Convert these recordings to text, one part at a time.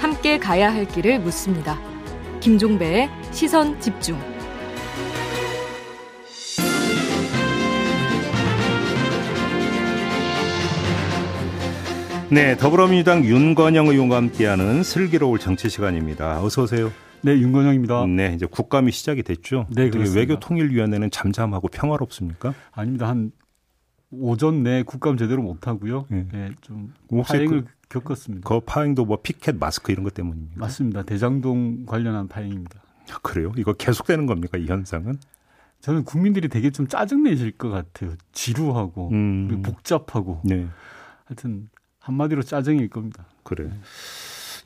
함께 가야 할 길을 묻습니다. 김종배의 시선 집중. 네, 더불어민주당 윤건영 의원과 함께하는 슬기로울 정치 시간입니다. 어서 오세요. 네, 윤건영입니다. 네, 이제 국감이 시작이 됐죠. 네, 그렇습니다. 외교통일위원회는 잠잠하고 평화롭습니까? 아닙니다. 한 오전 내 국감 제대로 못 하고요. 네. 네, 좀 파행을 그, 겪었습니다. 그 파행도 뭐 피켓 마스크 이런 것 때문입니다. 맞습니다. 대장동 관련한 파행입니다. 아, 그래요? 이거 계속되는 겁니까 이 현상은? 저는 국민들이 되게 좀 짜증내실 것 같아요. 지루하고 음. 복잡하고. 네. 하여튼 한마디로 짜증일 겁니다. 그래. 네.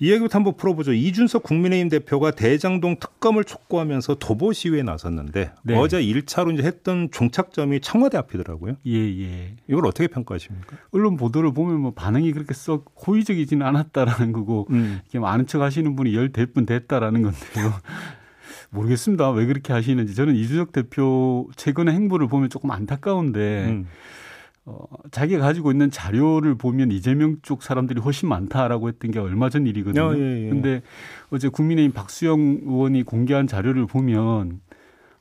이 얘기부터 한번 풀어보죠. 이준석 국민의힘 대표가 대장동 특검을 촉구하면서 도보 시위에 나섰는데 네. 어제 1차로 이제 했던 종착점이 청와대 앞이더라고요. 예, 예. 이걸 어떻게 평가하십니까? 언론 보도를 보면 뭐 반응이 그렇게 썩 호의적이지는 않았다라는 거고 음. 이렇게 아는 척 하시는 분이 열 대뿐 됐다라는 건데요. 모르겠습니다. 왜 그렇게 하시는지. 저는 이준석 대표 최근의 행보를 보면 조금 안타까운데 음. 어, 자기가 가지고 있는 자료를 보면 이재명 쪽 사람들이 훨씬 많다라고 했던 게 얼마 전 일이거든요. 어, 예, 예. 근데 어제 국민의힘 박수영 의원이 공개한 자료를 보면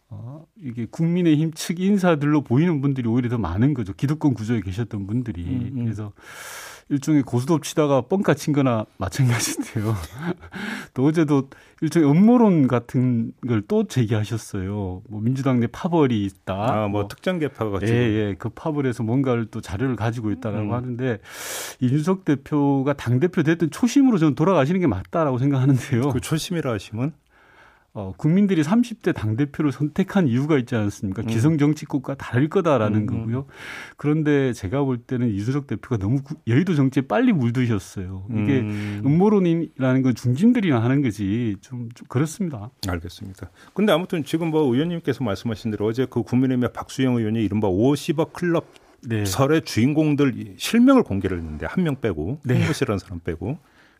어, 이게 국민의힘 측 인사들로 보이는 분들이 오히려 더 많은 거죠. 기득권 구조에 계셨던 분들이. 음, 음. 그래서 일종의 고스톱 치다가 뻥카 친 거나 마찬가지인데요. 또 어제도 일종의 음모론 같은 걸 또 제기하셨어요. 뭐 민주당 내 파벌이 있다. 아, 뭐, 뭐 특정 개파가 예, 예. 그 파벌에서 뭔가를 또 자료를 가지고 있다라고 음. 하는데 이준석 대표가 당 대표 됐던 초심으로 저는 돌아가시는 게 맞다라고 생각하는데요. 그 초심이라 하시면 어, 국민들이 30대 당대표를 선택한 이유가 있지 않습니까? 음. 기성정치국과 다를 거다라는 음. 거고요. 그런데 제가 볼 때는 이준석 대표가 너무 여의도 정치에 빨리 물드셨어요. 이게 음. 음모론이라는 건 중진들이나 하는 거지 좀, 좀 그렇습니다. 알겠습니다. 근데 아무튼 지금 뭐 의원님께서 말씀하신 대로 어제 그 국민의힘의 박수영 의원이 이른바 50억 클럽 네. 설의 주인공들 실명을 공개를 했는데 한 명 빼고 네. 홍모 씨라는 사람 빼고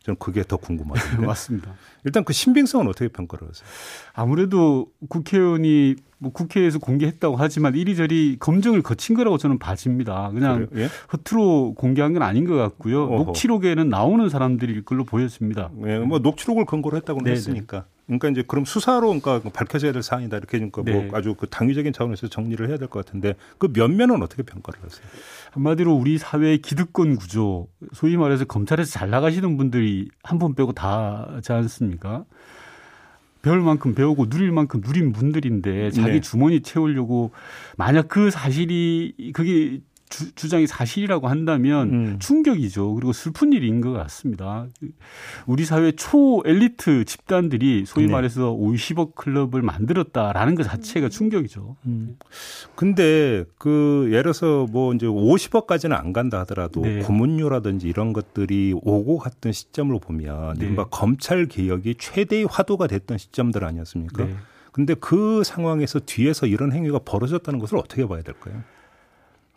저는 그게 더 궁금하던데. 맞습니다. 일단 그 신빙성은 어떻게 평가를 하세요? 아무래도 국회의원이 뭐 국회에서 공개했다고 하지만 이리저리 검증을 거친 거라고 저는 봐집니다. 그냥 예? 허투루 공개한 건 아닌 것 같고요. 어허. 녹취록에는 나오는 사람들일 걸로 보였습니다. 예, 뭐 녹취록을 근거로 했다고 네, 네. 했으니까. 그러니까 이제 그럼 수사로 그러니까 밝혀져야 될 사안이다 이렇게 그러니까 뭐 네. 뭐 아주 그 당위적인 차원에서 정리를 해야 될 것 같은데 그 면면은 어떻게 평가를 하세요? 한마디로 우리 사회의 기득권 구조, 소위 말해서 검찰에서 잘 나가시는 분들이 한 분 빼고 다지 않습니까? 배울 만큼 배우고 누릴 만큼 누린 분들인데 자기 네. 주머니 채우려고 만약 그 사실이 그게 주, 장이 사실이라고 한다면 음. 충격이죠. 그리고 슬픈 일인 것 같습니다. 우리 사회 초 엘리트 집단들이 소위 네. 말해서 50억 클럽을 만들었다라는 것 자체가 충격이죠. 음. 근데 그 예를 들어서 뭐 이제 50억까지는 안 간다 하더라도 네. 고문료라든지 이런 것들이 오고 갔던 시점으로 보면 네. 이른바 검찰 개혁이 최대의 화두가 됐던 시점들 아니었습니까? 네. 근데 그 상황에서 뒤에서 이런 행위가 벌어졌다는 것을 어떻게 봐야 될까요?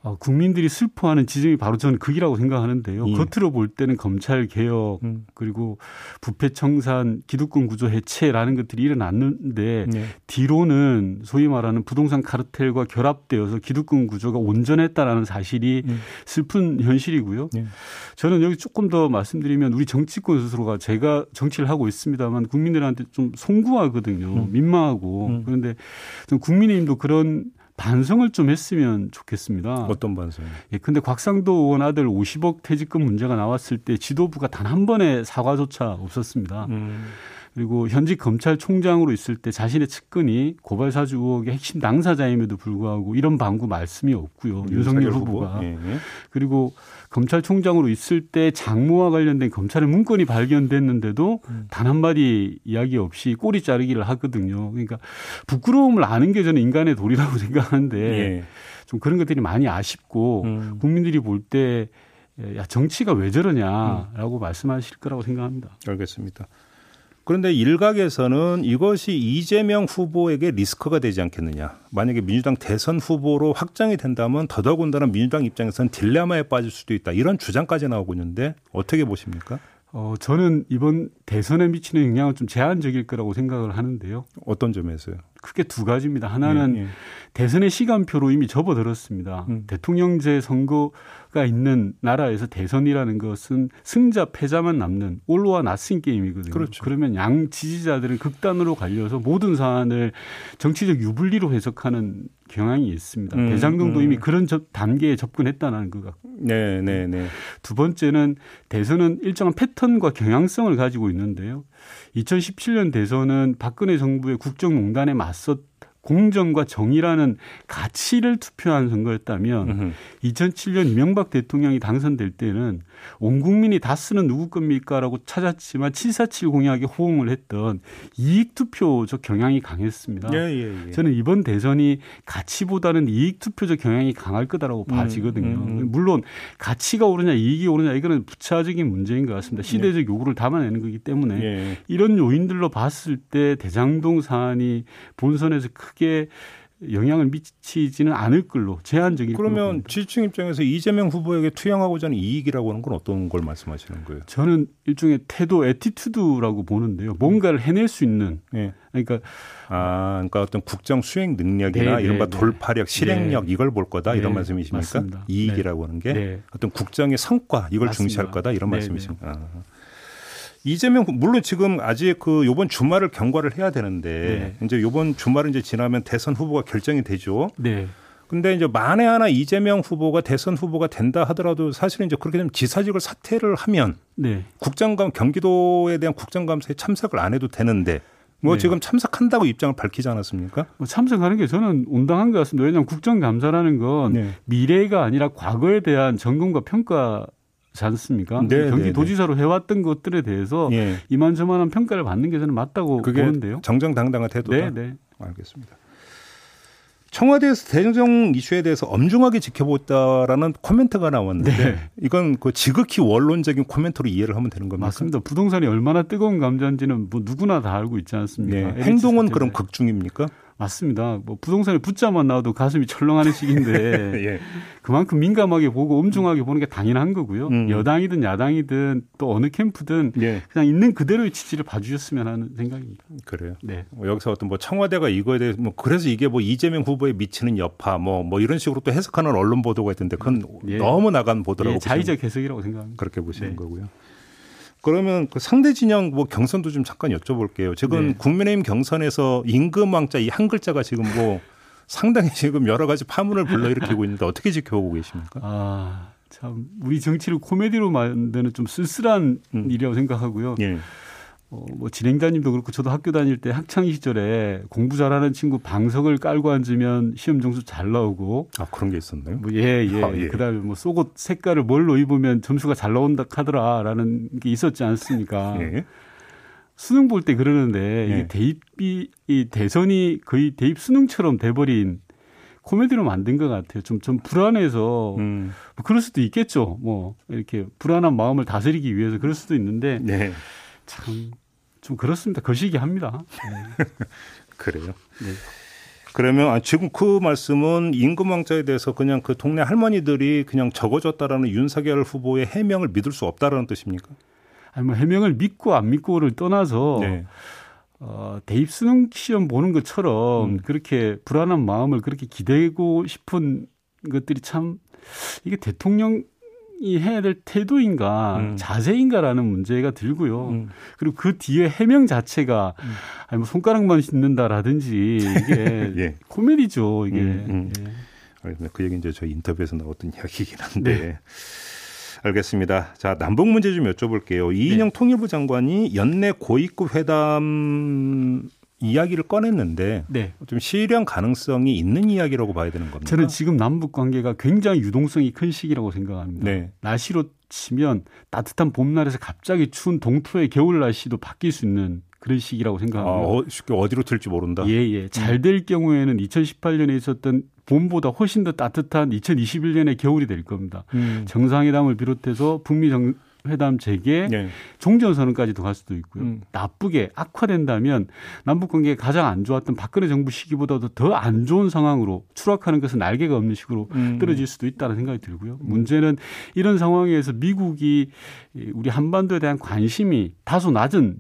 어, 국민들이 슬퍼하는 지점이 바로 저는 극이라고 생각하는데요. 예. 겉으로 볼 때는 검찰 개혁 음. 그리고 부패 청산, 기득권 구조 해체라는 것들이 일어났는데 예. 뒤로는 소위 말하는 부동산 카르텔과 결합되어서 기득권 구조가 온전했다라는 사실이 예. 슬픈 현실이고요. 예. 저는 여기 조금 더 말씀드리면 우리 정치권 스스로가 제가 정치를 하고 있습니다만 국민들한테 좀 송구하거든요. 음. 민망하고 음. 그런데 좀 국민의힘도 그런 반성을 좀 했으면 좋겠습니다. 어떤 반성? 예, 근데 곽상도 의원 아들 50억 퇴직금 문제가 나왔을 때 지도부가 단 한 번의 사과조차 없었습니다. 음. 그리고 현직 검찰총장으로 있을 때 자신의 측근이 고발 사주 의혹의 핵심 당사자임에도 불구하고 이런 방구 말씀이 없고요. 윤석열 후보가 후보? 예. 그리고 검찰총장으로 있을 때 장모와 관련된 검찰의 문건이 발견됐는데도 음. 단 한마디 이야기 없이 꼬리 자르기를 하거든요. 그러니까 부끄러움을 아는 게 저는 인간의 도리라고 생각하는데 예. 좀 그런 것들이 많이 아쉽고 음. 국민들이 볼때 야, 정치가 왜 저러냐라고 음. 말씀하실 거라고 생각합니다. 알겠습니다. 그런데 일각에서는 이것이 이재명 후보에게 리스크가 되지 않겠느냐. 만약에 민주당 대선 후보로 확정이 된다면 더더군다나 민주당 입장에서는 딜레마에 빠질 수도 있다. 이런 주장까지 나오고 있는데 어떻게 보십니까? 어, 저는 이번 대선에 미치는 영향은 좀 제한적일 거라고 생각을 하는데요. 어떤 점에서요? 크게 두 가지입니다. 하나는 예, 예. 대선의 시간표로 이미 접어들었습니다. 음. 대통령제 선거 가 있는 나라에서 대선이라는 것은 승자 패자만 남는 올로와 나싱 게임이거든요. 그렇죠. 그러면 양 지지자들은 극단으로 갈려서 모든 사안을 정치적 유불리로 해석하는 경향이 있습니다. 음, 대장동도 음. 이미 그런 접, 단계에 접근했다는 것 같고. 네, 네, 네. 두 번째는 대선은 일정한 패턴과 경향성을 가지고 있는데요. 2017년 대선은 박근혜 정부의 국정농단에 맞섰 공정과 정의라는 가치를 투표한 선거였다면 으흠. 2007년 이명박 대통령이 당선될 때는 온 국민이 다 쓰는 누구 겁니까라고 찾았지만 747 공약에 호응을 했던 이익 투표적 경향이 강했습니다. 예, 예, 예. 저는 이번 대선이 가치보다는 이익 투표적 경향이 강할 거다라고 음, 봐지거든요. 음, 음. 물론 가치가 오르냐 이익이 오르냐 이거는 부차적인 문제인 것 같습니다. 시대적 요구를 담아내는 거기 때문에 예. 이런 요인들로 봤을 때 대장동 사안이 본선에서 크게 영향을 미치지는 않을 걸로 제한적인 그러면 지지층 입장에서 이재명 후보에게 투영하고자 하는 이익이라고 하는 건 어떤 걸 말씀하시는 거예요? 저는 일종의 태도 attitude라고 보는데요. 뭔가를 해낼 수 있는 네. 그러니까 아 그러니까 어떤 국정 수행 능력이나 네, 이른바 네, 네, 돌파력, 실행력 네. 이걸 볼 거다 이런 네, 말씀이십니까? 맞습니다. 이익이라고 하는 게 어떤 국정의 성과 이걸 맞습니다. 중시할 거다 이런 말씀이십니까? 아. 이재명 물론 지금 아직 그 요번 주말을 경과를 해야 되는데 네. 이제 요번 주말은 이제 지나면 대선 후보가 결정이 되죠. 네. 근데 이제 만에 하나 이재명 후보가 대선 후보가 된다 하더라도 사실은 이제 그렇게 되면 지사직을 사퇴를 하면 네. 국정감 경기도에 대한 국정감사에 참석을 안 해도 되는데 뭐 네. 지금 참석한다고 입장을 밝히지 않았습니까? 뭐 참석하는 게 저는 온당한 것 같습니다. 왜냐하면 국정감사라는 건 네. 미래가 아니라 과거에 대한 점검과 평가 지 않습니까? 네, 경기도지사로 네, 네. 해왔던 것들에 대해서 예. 이만저만한 평가를 받는 게 저는 맞다고 보는데요. 정정당당한 태도다. 네, 네. 알겠습니다. 청와대에서 대정정 이슈에 대해서 엄중하게 지켜보다라는 코멘트가 나왔는데 네. 이건 그 지극히 원론적인 코멘트로 이해를 하면 되는 겁니까? 맞습니다. 부동산이 얼마나 뜨거운 감자인지는 뭐 누구나 다 알고 있지 않습니까? 네. 행동은 그럼 극중입니까? 맞습니다. 뭐 부동산에 붙자만 나와도 가슴이 철렁하는 시기인데 예. 그만큼 민감하게 보고 엄중하게 보는 게 당연한 거고요. 음. 여당이든 야당이든 또 어느 캠프든 예. 그냥 있는 그대로의 취지를 봐주셨으면 하는 생각입니다. 그래요. 네. 뭐 여기서 어떤 뭐 청와대가 이거에 대해서 뭐 그래서 이게 뭐 이재명 후보에 미치는 여파 뭐뭐 뭐 이런 식으로 또 해석하는 언론 보도가 있던데 그건 예. 너무 나간 보도라고 예, 자의적 해석이라고 생각합니다. 그렇게 보시는 네. 거고요. 그러면 그 상대 진영 뭐 경선도 좀 잠깐 여쭤볼게요. 지금 네. 국민의힘 경선에서 임금 왕자 이 한 글자가 지금 뭐 상당히 지금 여러 가지 파문을 불러일으키고 있는데 어떻게 지켜보고 계십니까? 아, 참 우리 정치를 코미디로 만드는 좀 쓸쓸한 음. 일이라고 생각하고요. 예. 어, 뭐 진행자님도 그렇고 저도 학교 다닐 때 학창 시절에 공부 잘하는 친구 방석을 깔고 앉으면 시험 점수 잘 나오고 아 그런 게 있었나요? 뭐 예, 예. 아, 예. 그다음에 뭐 속옷 색깔을 뭘로 입으면 점수가 잘 나온다 하더라라는 게 있었지 않습니까? 예. 수능 볼 때 그러는데 예. 이게 대입이 이 대선이 거의 대입 수능처럼 돼버린 코미디로 만든 것 같아요. 좀, 좀 불안해서, 음. 뭐 그럴 수도 있겠죠. 뭐, 이렇게 불안한 마음을 다스리기 위해서 그럴 수도 있는데, 네. 참, 좀 그렇습니다. 거시기 합니다. 네. 그래요. 네. 그러면 아, 지금 그 말씀은 임금왕자에 대해서 그냥 그 동네 할머니들이 그냥 적어줬다라는 윤석열 후보의 해명을 믿을 수 없다라는 뜻입니까? 아니 뭐 해명을 믿고 안 믿고를 떠나서 네. 어, 대입 수능 시험 보는 것처럼 음. 그렇게 불안한 마음을 그렇게 기대고 싶은 것들이 참 이게 대통령 이 해야 될 태도인가 음. 자세인가라는 문제가 들고요. 음. 그리고 그 뒤에 해명 자체가 음. 아니 뭐 손가락만 씻는다라든지 이게 예. 코미디죠 이게. 음, 음. 예. 그 얘기 이제 저희 인터뷰에서 나왔던 이야기이긴 한데. 네. 알겠습니다. 자, 남북 문제 좀 여쭤볼게요. 이인영 네. 통일부 장관이 연내 고위급 회담 이야기를 꺼냈는데 네. 좀 실현 가능성이 있는 이야기라고 봐야 되는 겁니다. 저는 지금 남북 관계가 굉장히 유동성이 큰 시기라고 생각합니다. 네. 날씨로 치면 따뜻한 봄날에서 갑자기 추운 동토의 겨울 날씨도 바뀔 수 있는 그런 시기라고 생각합니다. 아, 어, 쉽게 어디로 튈지 모른다. 예, 예. 잘될 음. 경우에는 2018년에 있었던 봄보다 훨씬 더 따뜻한 2021년의 겨울이 될 겁니다. 음. 정상회담을 비롯해서 북미 정, 회담 재개, 네. 종전 선언까지도 갈 수도 있고요. 음. 나쁘게 악화된다면 남북 관계가 가장 안 좋았던 박근혜 정부 시기보다도 더 안 좋은 상황으로 추락하는 것은 날개가 없는 식으로 음. 떨어질 수도 있다는 생각이 들고요. 음. 문제는 이런 상황에서 미국이 우리 한반도에 대한 관심이 다소 낮은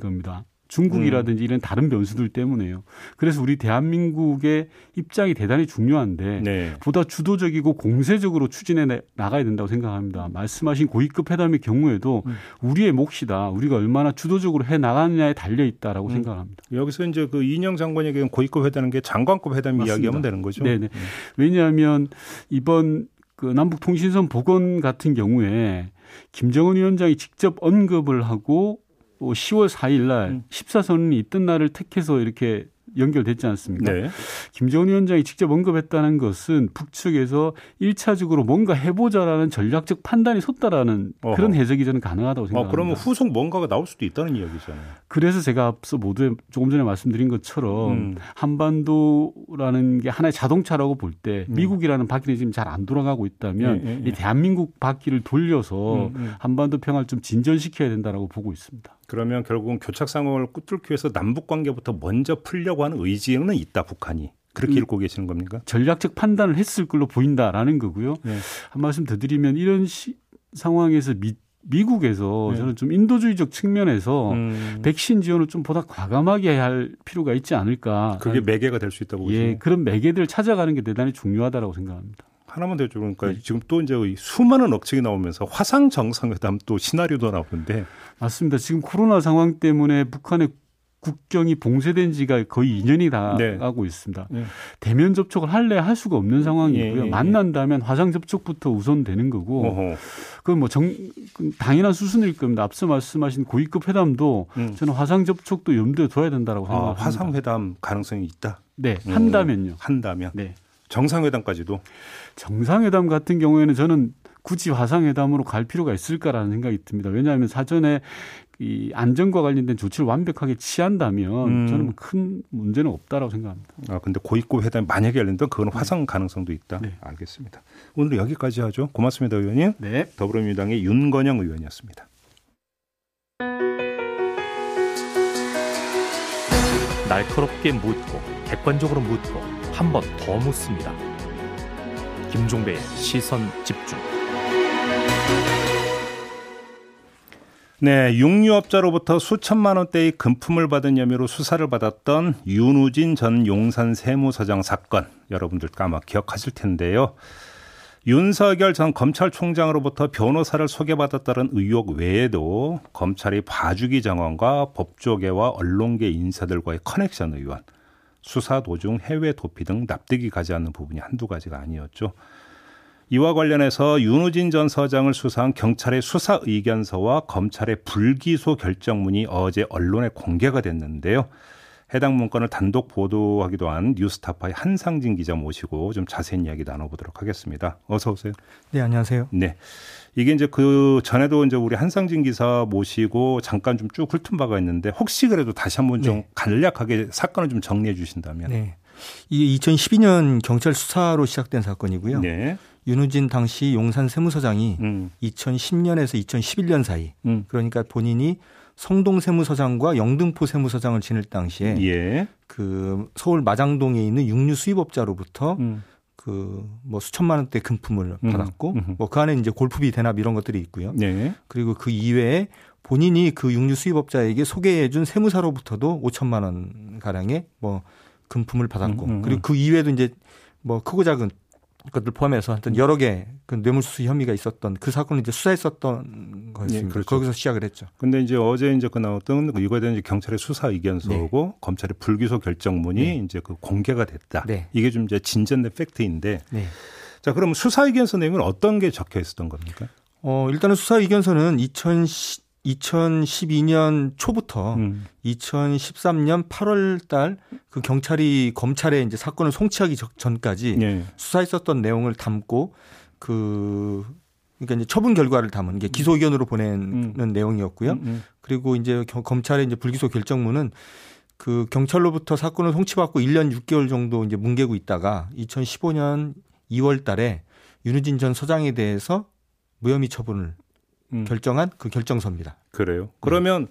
겁니다. 중국이라든지 음. 이런 다른 변수들 때문에요. 그래서 우리 대한민국의 입장이 대단히 중요한데 네. 보다 주도적이고 공세적으로 추진해 나가야 된다고 생각합니다. 말씀하신 고위급 회담의 경우에도 음. 우리의 몫이다. 우리가 얼마나 주도적으로 해 나가느냐에 달려 있다라고 음. 생각합니다. 여기서 이제 그 이인영 장관에게는 고위급 회담인 게 장관급 회담 맞습니다. 이야기하면 되는 거죠. 네네. 음. 왜냐하면 이번 그 남북 통신선 복원 같은 경우에 김정은 위원장이 직접 언급을 하고 10월 4일 날 음. 14선이 있던 날을 택해서 이렇게 연결됐지 않습니까? 네. 김정은 위원장이 직접 언급했다는 것은 북측에서 1차적으로 뭔가 해보자라는 전략적 판단이 섰다라는 어허. 그런 해석이 저는 가능하다고 생각합니다. 아, 그러면 후속 뭔가가 나올 수도 있다는 이야기잖아요. 그래서 제가 앞서 모두에 조금 전에 말씀드린 것처럼 음. 한반도라는 게 하나의 자동차라고 볼때 음. 미국이라는 바퀴는 지금 잘 안 돌아가고 있다면 예, 예, 예. 이 대한민국 바퀴를 돌려서 음, 음. 한반도 평화를 좀 진전시켜야 된다라고 보고 있습니다. 그러면 결국은 교착 상황을 뚫기 위해서 남북 관계부터 먼저 풀려고 하는 의지는 있다 북한이. 그렇게 음, 읽고 계시는 겁니까? 전략적 판단을 했을 걸로 보인다라는 거고요. 네. 한 말씀 더 드리면 이런 시, 상황에서 미, 미국에서 네. 저는 좀 인도주의적 측면에서 음. 백신 지원을 좀 보다 과감하게 할 필요가 있지 않을까. 그게 매개가 될 수 있다고 보시나요? 예, 그런 매개들을 찾아가는 게 대단히 중요하다고 생각합니다. 하나만 더 그러니까 네. 지금 또 이제 수많은 억측이 나오면서 화상 정상회담 또 시나리오도 나오는데 맞습니다. 지금 코로나 상황 때문에 북한의 국경이 봉쇄된 지가 거의 2년이 다 네. 가고 있습니다. 네. 대면 접촉을 할래 할 수가 없는 상황이고요. 예, 예, 예. 만난다면 화상 접촉부터 우선 되는 거고, 그건 뭐 정, 당연한 수순일 겁니다. 앞서 말씀하신 고위급 회담도 음. 저는 화상 접촉도 염두에 둬야 된다고 아, 생각합니다. 아, 화상 회담 가능성이 있다. 네, 한다면요. 음, 한다면. 네. 정상회담까지도 정상회담 같은 경우에는 저는 굳이 화상회담으로 갈 필요가 있을까라는 생각이 듭니다. 왜냐하면 사전에 이 안전과 관련된 조치를 완벽하게 취한다면 음. 저는 뭐큰 문제는 없다라고 생각합니다. 아 근데 고위급 회담 만약에 열린다면 그건 네. 화상 가능성도 있다. 네. 알겠습니다. 오늘 여기까지 하죠. 고맙습니다, 의원님. 네. 더불어민주당의 윤건영 의원이었습니다. 날카롭게 묻고 객관적으로 묻고 한 번 더 묻습니다. 김종배의 시선 집중. 네, 육류업자로부터 수천만 원대의 금품을 받은 혐의로 수사를 받았던 윤우진 전 용산 세무서장 사건 여러분들 까마 기억하실 텐데요. 윤석열 전 검찰총장으로부터 변호사를 소개받았다는 의혹 외에도 검찰이 봐주기 정원과 법조계와 언론계 인사들과의 커넥션 의원, 수사 도중 해외 도피 등 납득이 가지 않는 부분이 한두 가지가 아니었죠. 이와 관련해서 윤우진 전 서장을 수사한 경찰의 수사 의견서와 검찰의 불기소 결정문이 어제 언론에 공개가 됐는데요. 해당 문건을 단독 보도하기도 한 뉴스타파의 한상진 기자 모시고 좀 자세한 이야기 나눠보도록 하겠습니다. 어서 오세요. 네, 안녕하세요. 네. 이게 이제 그 전에도 이제 우리 한상진 기사 모시고 잠깐 좀 쭉 훑은 바가 있는데 혹시 그래도 다시 한번 좀 네. 간략하게 사건을 좀 정리해 주신다면. 네. 이게 2012년 경찰 수사로 시작된 사건이고요. 네. 윤우진 당시 용산 세무서장이 음. 2010년에서 2011년 사이 음. 그러니까 본인이 성동 세무서장과 영등포 세무서장을 지낼 당시에 예. 그 서울 마장동에 있는 육류 수입업자로부터 음. 그뭐 수천만 원대 금품을 음. 받았고 음. 뭐그 안에 이제 골프비 대납 이런 것들이 있고요. 네. 그리고 그 이외에 본인이 그 육류 수입업자에게 소개해준 세무사로부터도 5천만 원 가량의 뭐 금품을 받았고 그리고 그 이외에도 이제 뭐 크고 작은 것들 포함해서 하여튼 여러 개 그 뇌물수수 혐의가 있었던 그 사건을 이제 수사했었던 거였습니다. 네, 그렇죠. 거기서 시작을 했죠. 근데 이제 어제 이제 그 나왔던 이거에 대한 이제 경찰의 수사 의견서고 네. 검찰의 불기소 결정문이 네. 이제 그 공개가 됐다. 네. 이게 좀 이제 진전된 팩트인데. 네. 자, 그럼 수사 의견서 내용은 어떤 게 적혀 있었던 겁니까? 어, 일단은 수사 의견서는 2010 2012년 초부터 음. 2013년 8월 달 그 경찰이 검찰에 이제 사건을 송치하기 전까지 네. 수사했었던 내용을 담고 그 그러니까 이제 처분 결과를 담은 게 기소 의견으로 보내는 음. 내용이었고요. 음, 음. 그리고 이제 검찰의 이제 불기소 결정문은 그 경찰로부터 사건을 송치받고 1년 6개월 정도 이제 뭉개고 있다가 2015년 2월 달에 윤우진 전 서장에 대해서 무혐의 처분을 음. 결정한 그 결정서입니다. 그래요. 그러면 네.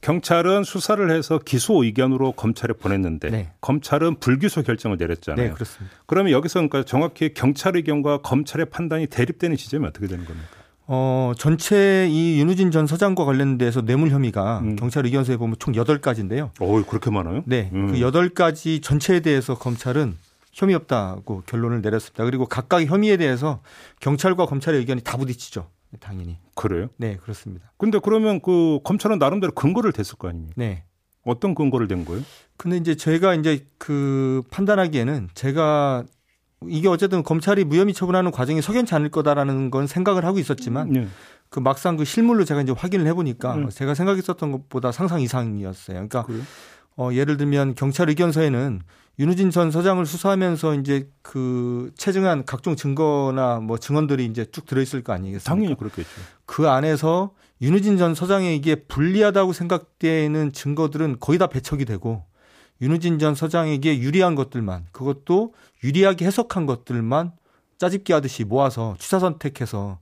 경찰은 수사를 해서 기소 의견으로 검찰에 보냈는데 네. 검찰은 불기소 결정을 내렸잖아요. 네, 그렇습니다. 그러면 여기서 그러니까 정확히 경찰 의견과 검찰의 판단이 대립되는 지점이 어떻게 되는 겁니까? 어, 전체 이 윤우진 전 서장과 관련돼서 뇌물 혐의가 음. 경찰 의견서에 보면 총 8가지인데요. 어, 그렇게 많아요? 네. 음. 그 8가지 전체에 대해서 검찰은 혐의 없다고 결론을 내렸습니다. 그리고 각각의 혐의에 대해서 경찰과 검찰의 의견이 다 부딪히죠. 당연히. 그래요? 네, 그렇습니다. 근데 그러면 그 검찰은 나름대로 근거를 댔을 거 아닙니까? 네. 어떤 근거를 댄 거예요? 근데 이제 제가 이제 그 판단하기에는 제가 이게 어쨌든 검찰이 무혐의 처분하는 과정이 석연치 않을 거다라는 건 생각을 하고 있었지만 네. 그 막상 그 실물로 제가 이제 확인을 해보니까 네. 제가 생각했었던 것보다 상상 이상이었어요. 그러니까 그래요? 어, 예를 들면 경찰 의견서에는 윤우진 전 서장을 수사하면서 이제 그 체증한 각종 증거나 뭐 증언들이 이제 쭉 들어있을 거 아니겠습니까? 당연히 그렇겠죠. 그 안에서 윤우진 전 서장에게 불리하다고 생각되는 증거들은 거의 다 배척이 되고 윤우진 전 서장에게 유리한 것들만 그것도 유리하게 해석한 것들만 짜집기 하듯이 모아서 취사 선택해서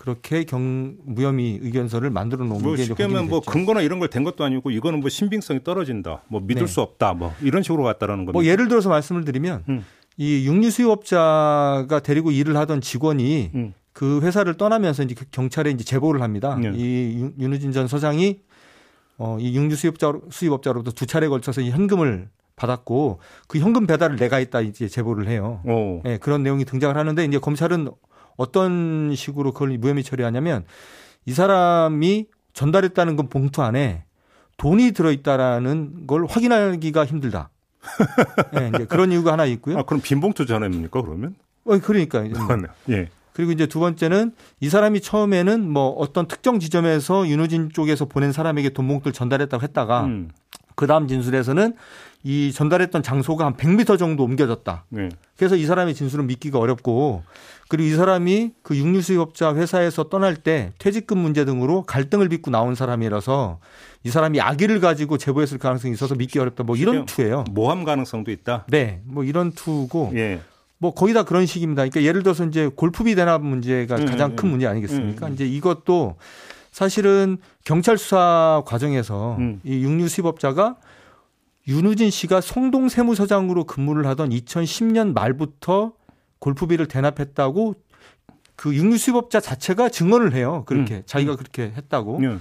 그렇게 경 무혐의 의견서를 만들어 놓은 뭐 게 쉽게 하면 뭐 근거나 이런 걸 된 것도 아니고 이거는 뭐 신빙성이 떨어진다. 뭐 믿을 네. 수 없다. 뭐 이런 식으로 갔다라는 겁니다. 뭐 예를 들어서 말씀을 드리면 음. 이 육류 수입업자가 데리고 일을 하던 직원이 음. 그 회사를 떠나면서 이제 경찰에 이제 제보를 합니다. 네. 이 윤우진 전 서장이 어, 이 육류 수입자 수입업자로부터 두 차례 걸쳐서 이 현금을 받았고 그 현금 배달을 내가 했다 이제 제보를 해요. 오. 네, 그런 내용이 등장을 하는데 이제 검찰은 어떤 식으로 그걸 무혐의 처리하냐면 이 사람이 전달했다는 건 봉투 안에 돈이 들어있다라는 걸 확인하기가 힘들다. 네, 이제 그런 이유가 하나 있고요. 아, 그럼 빈 봉투 전화입니까 그러면? 어, 그러니까. 예. 그리고 이제 두 번째는 이 사람이 처음에는 뭐 어떤 특정 지점에서 윤호진 쪽에서 보낸 사람에게 돈 봉투를 전달했다고 했다가 음. 그 다음 진술에서는 이 전달했던 장소가 한 100m 정도 옮겨졌다. 네. 그래서 이 사람의 진술은 믿기가 어렵고 그리고 이 사람이 그 육류 수입업자 회사에서 떠날 때 퇴직금 문제 등으로 갈등을 빚고 나온 사람이라서 이 사람이 아기를 가지고 제보했을 가능성이 있어서 믿기 어렵다. 뭐 이런 투예요. 모함 가능성도 있다. 네, 뭐 이런 투고. 예. 뭐 거의 다 그런 식입니다. 그러니까 예를 들어서 이제 골프비 대납 문제가 음, 가장 음, 큰 문제 아니겠습니까? 음, 음. 이제 이것도 사실은 경찰 수사 과정에서 음. 이 육류 수입업자가 윤우진 씨가 송동 세무서장으로 근무를 하던 2010년 말부터 골프비를 대납했다고 그 육류 수입업자 자체가 증언을 해요. 그렇게 음. 자기가 그렇게 했다고. 음.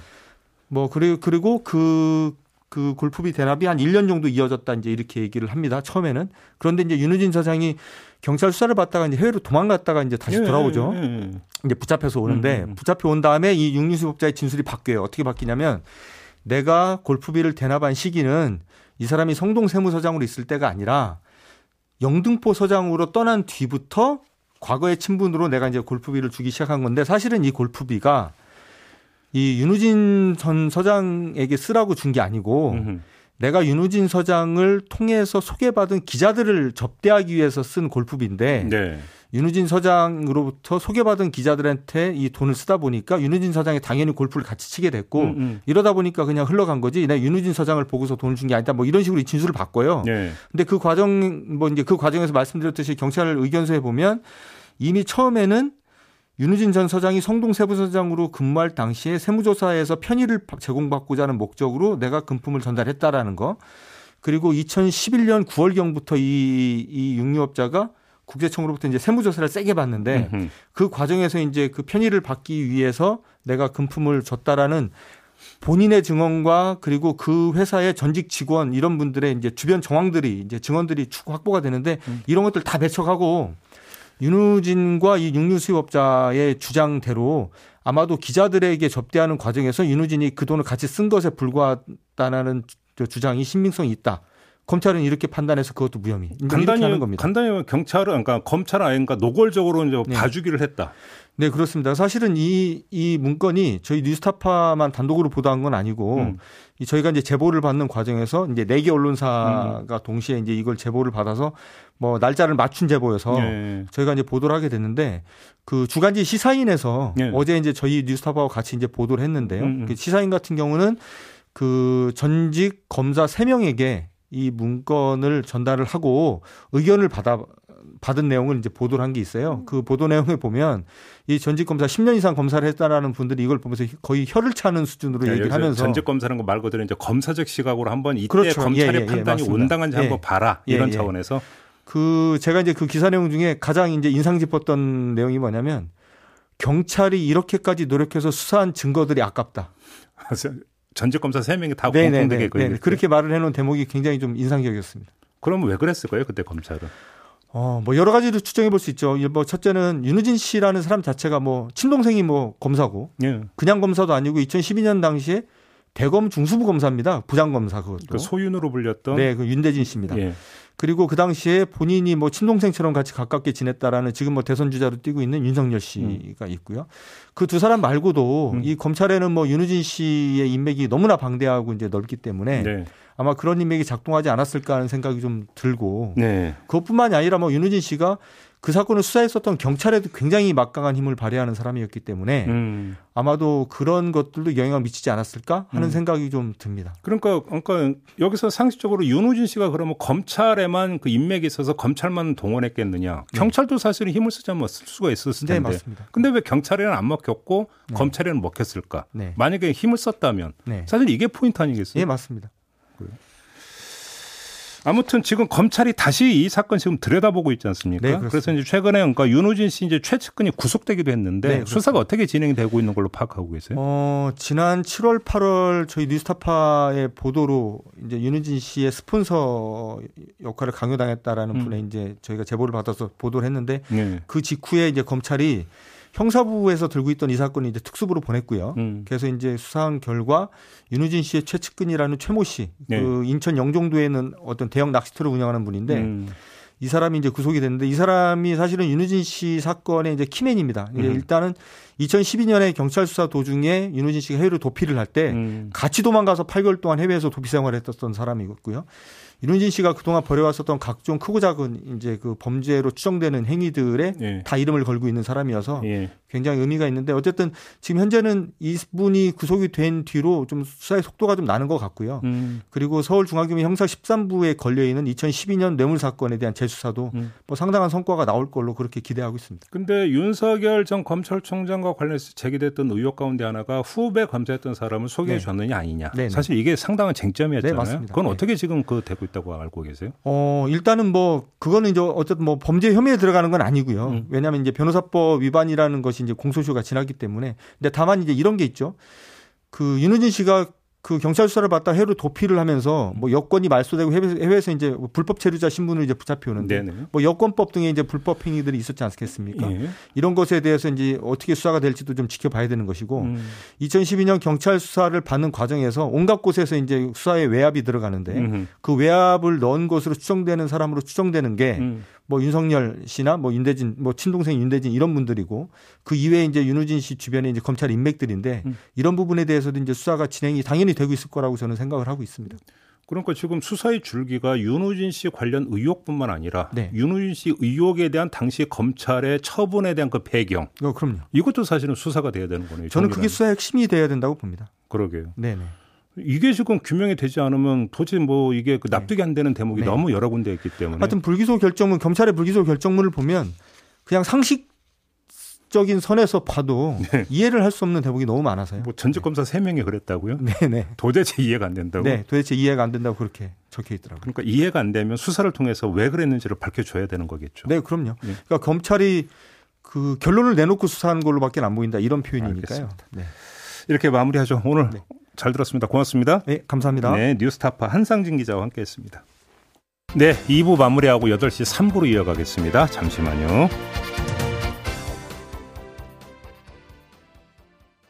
뭐 그리고 그리고 그그 그 골프비 대납이 한 1년 정도 이어졌다 이제 이렇게 얘기를 합니다. 처음에는. 그런데 이제 윤우진 서장이 경찰 수사를 받다가 이제 해외로 도망갔다가 이제 다시 예, 돌아오죠. 예, 예, 이제 붙잡혀서 오는데 음, 음. 붙잡혀 온 다음에 이 육류 수입업자의 진술이 바뀌어요. 어떻게 바뀌냐면 내가 골프비를 대납한 시기는 이 사람이 성동 세무서장으로 있을 때가 아니라 영등포 서장으로 떠난 뒤부터 과거의 친분으로 내가 이제 골프비를 주기 시작한 건데 사실은 이 골프비가 이 윤우진 전 서장에게 쓰라고 준 게 아니고 음흠. 내가 윤우진 서장을 통해서 소개받은 기자들을 접대하기 위해서 쓴 골프비인데 네. 윤우진 서장으로부터 소개받은 기자들한테 이 돈을 쓰다 보니까 윤우진 서장이 당연히 골프를 같이 치게 됐고 음, 음. 이러다 보니까 그냥 흘러간 거지. 내가 윤우진 서장을 보고서 돈을 준 게 아니다. 뭐 이런 식으로 진술을 바꿔요. 네. 근데 그 과정 뭐 이제 그 과정에서 말씀드렸듯이 경찰 의견서에 보면 이미 처음에는 윤우진 전 서장이 성동 세부서장으로 근무할 당시에 세무조사에서 편의를 제공받고자 하는 목적으로 내가 금품을 전달했다라는 거. 그리고 2011년 9월경부터 이, 이 육류업자가 국세청으로부터 이제 세무조사를 세게 받는데. 그 과정에서 이제 그 편의를 받기 위해서 내가 금품을 줬다라는 본인의 증언과 그리고 그 회사의 전직 직원 이런 분들의 이제 주변 정황들이 이제 증언들이 확보가 되는데 음. 이런 것들 다 배척하고 윤우진과 이 육류 수입업자의 주장대로 아마도 기자들에게 접대하는 과정에서 윤우진이 그 돈을 같이 쓴 것에 불과하다는 주장이 신빙성이 있다. 검찰은 이렇게 판단해서 그것도 무혐의. 간단히 하는 겁니다. 간단히 경찰은 그러니까 검찰은 아닌가 노골적으로 이제 네. 봐주기를 했다. 네 그렇습니다. 사실은 이 이 문건이 저희 뉴스타파만 단독으로 보도한 건 아니고 음. 저희가 이제 제보를 받는 과정에서 이제 네 개 언론사가 음. 동시에 이제 이걸 제보를 받아서 뭐 날짜를 맞춘 제보여서 예. 저희가 이제 보도를 하게 됐는데 그 주간지 시사인에서 예. 어제 이제 저희 뉴스타파와 같이 이제 보도를 했는데요. 음. 음. 그 시사인 같은 경우는 그 전직 검사 3명에게 이 문건을 전달을 하고 의견을 받아 받은 내용을 이제 보도를 한 게 있어요. 그 보도 내용에 보면 이 전직 검사 10년 이상 검사를 했다라는 분들이 이걸 보면서 거의 혀를 차는 수준으로 네, 얘기를 하면서 전직 검사라는 거말 그대로 이제 검사적 시각으로 한번 이때 그렇죠. 검찰의 예, 예, 예 판단이 예, 온당한지 한번 봐라 예, 이런 예. 차원에서 그 제가 이제 그 기사 내용 중에 가장 이제 인상 깊었던 내용이 뭐냐면 경찰이 이렇게까지 노력해서 수사한 증거들이 아깝다. 전직 검사 3명이 다 공통되게 네, 그렇게 말을 해놓은 대목이 굉장히 좀 인상적이었습니다. 그러면 왜 그랬을까요? 그때 검찰은? 어, 뭐 여러 가지로 추정해 볼 수 있죠. 뭐 첫째는 윤우진 씨라는 사람 자체가 뭐 친동생이 뭐 검사고 예. 그냥 검사도 아니고 2012년 당시에 대검 중수부 검사입니다. 부장 검사 그것도. 그 소윤으로 불렸던 네, 그 윤대진 씨입니다. 예. 그리고 그 당시에 본인이 뭐 친동생처럼 같이 가깝게 지냈다라는 지금 뭐 대선 주자로 뛰고 있는 윤석열 씨가 음. 있고요. 그 두 사람 말고도 음. 이 검찰에는 뭐 윤우진 씨의 인맥이 너무나 방대하고 이제 넓기 때문에 네. 아마 그런 인맥이 작동하지 않았을까 하는 생각이 좀 들고 네. 그것뿐만이 아니라 뭐 윤우진 씨가 그 사건을 수사했었던 경찰에도 굉장히 막강한 힘을 발휘하는 사람이었기 때문에 음. 아마도 그런 것들도 영향을 미치지 않았을까 하는 음. 생각이 좀 듭니다. 그러니까, 그러니까 여기서 상식적으로 윤우진 씨가 그러면 검찰에만 그 인맥이 있어서 검찰만 동원했겠느냐? 네. 경찰도 사실은 힘을 쓰자면 쓸 수가 있었을 네, 텐데. 네, 맞습니다. 근데 왜 경찰에는 안 먹혔고 네. 검찰에는 먹혔을까? 네. 만약에 힘을 썼다면 네. 사실 이게 포인트 아니겠어요? 네, 맞습니다. 그래요. 아무튼 지금 검찰이 다시 이 사건 지금 들여다보고 있지 않습니까? 네, 그래서 이제 최근에 그러니까 윤호진 씨 이제 최측근이 구속되기도 했는데 네, 수사가 어떻게 진행이 되고 있는 걸로 파악하고 계세요? 어, 지난 7월 8월 저희 뉴스타파의 보도로 이제 윤호진 씨의 스폰서 역할을 강요당했다라는 음. 분의 이제 저희가 제보를 받아서 보도를 했는데 네. 그 직후에 이제 검찰이 형사부에서 들고 있던 이 사건을 이제 특수부로 보냈고요. 음. 그래서 이제 수사한 결과 윤우진 씨의 최측근이라는 최모 씨, 네. 그 인천 영종도에는 어떤 대형 낚시터를 운영하는 분인데 음. 이 사람이 이제 구속이 됐는데 이 사람이 사실은 윤우진 씨 사건의 이제 키맨입니다. 이제 음. 일단은 2012년에 경찰 수사 도중에 윤우진 씨가 해외로 도피를 할때 음. 같이 도망가서 8개월 동안 해외에서 도피 생활을 했었던 사람이었고요. 윤은진 씨가 그동안 벌여왔었던 각종 크고 작은 이제 그 범죄로 추정되는 행위들에 예. 다 이름을 걸고 있는 사람이어서 예. 굉장히 의미가 있는데 어쨌든 지금 현재는 이분이 구속이 된 뒤로 좀 수사의 속도가 좀 나는 것 같고요. 음. 그리고 서울중앙지검 형사 13부에 걸려 있는 2012년 뇌물 사건에 대한 재수사도 음. 뭐 상당한 성과가 나올 걸로 그렇게 기대하고 있습니다. 근데 윤석열 전 검찰총장과 관련해서 제기됐던 의혹 가운데 하나가 후배 검사했던 사람을 소개해 네. 줬느냐 아니냐. 네, 네 사실 이게 상당한 쟁점이었잖아요. 네, 맞습니다. 그건 네. 어떻게 지금 그 되고 있다고 알고 계세요? 어, 일단은 뭐 그거는 이제 어쨌든 뭐 범죄 혐의에 들어가는 건 아니고요. 음. 왜냐하면 이제 변호사법 위반이라는 것이 이제 공소시효가 지났기 때문에. 근데 다만 이제 이런 게 있죠. 그 윤우진 씨가 그 경찰 수사를 받다 해외로 도피를 하면서 뭐 여권이 말소되고 해외, 에서 이제 불법 체류자 신분을 이제 붙잡혀 오는데 네네. 뭐 여권법 등의 이제 불법 행위들이 있었지 않겠습니까? 예. 이런 것에 대해서 이제 어떻게 수사가 될지도 좀 지켜봐야 되는 것이고 음. 2012년 경찰 수사를 받는 과정에서 온갖 곳에서 이제 수사에 외압이 들어가는데 음흠. 그 외압을 넣은 것으로 추정되는 사람으로 추정되는 게 음. 뭐 윤석열 씨나 뭐 윤대진 뭐 친동생 윤대진 이런 분들이고 그 이외에 이제 윤우진 씨 주변에 이제 검찰 인맥들인데 음. 이런 부분에 대해서도 이제 수사가 진행이 당연히 되고 있을 거라고 저는 생각을 하고 있습니다. 그러니까 지금 수사의 줄기가 윤우진 씨 관련 의혹뿐만 아니라 네. 윤우진 씨 의혹에 대한 당시 검찰의 처분에 대한 그 배경. 어, 그럼요. 이것도 사실은 수사가 돼야 되는 거네요. 저는 그게 수사의 핵심이 돼야 된다고 봅니다. 그러게요. 네네. 이게 지금 규명이 되지 않으면 도저히 뭐 이게 그 납득이 안 되는 대목이 네. 너무 여러 군데 있기 때문에. 하여튼 불기소 결정문 검찰의 불기소 결정문을 보면 그냥 상식 적인 선에서 봐도 네. 이해를 할 수 없는 대목이 너무 많아서요. 뭐 전직 검사 세 명이 그랬다고요? 네, 네. 도대체 이해가 안 된다고. 네, 도대체 이해가 안 된다고 그렇게 적혀 있더라고요. 그러니까 이해가 안 되면 수사를 통해서 왜 그랬는지를 밝혀 줘야 되는 거겠죠. 네, 그럼요. 네. 그러니까 검찰이 그 결론을 내놓고 수사하는 걸로밖에 안 보인다 이런 표현이니까요. 네. 이렇게 마무리하죠. 오늘 네. 잘 들었습니다. 고맙습니다. 네, 감사합니다. 네, 뉴스타파 한상진 기자와 함께했습니다. 네, 2부 마무리하고 8시 3부로 이어가겠습니다. 잠시만요.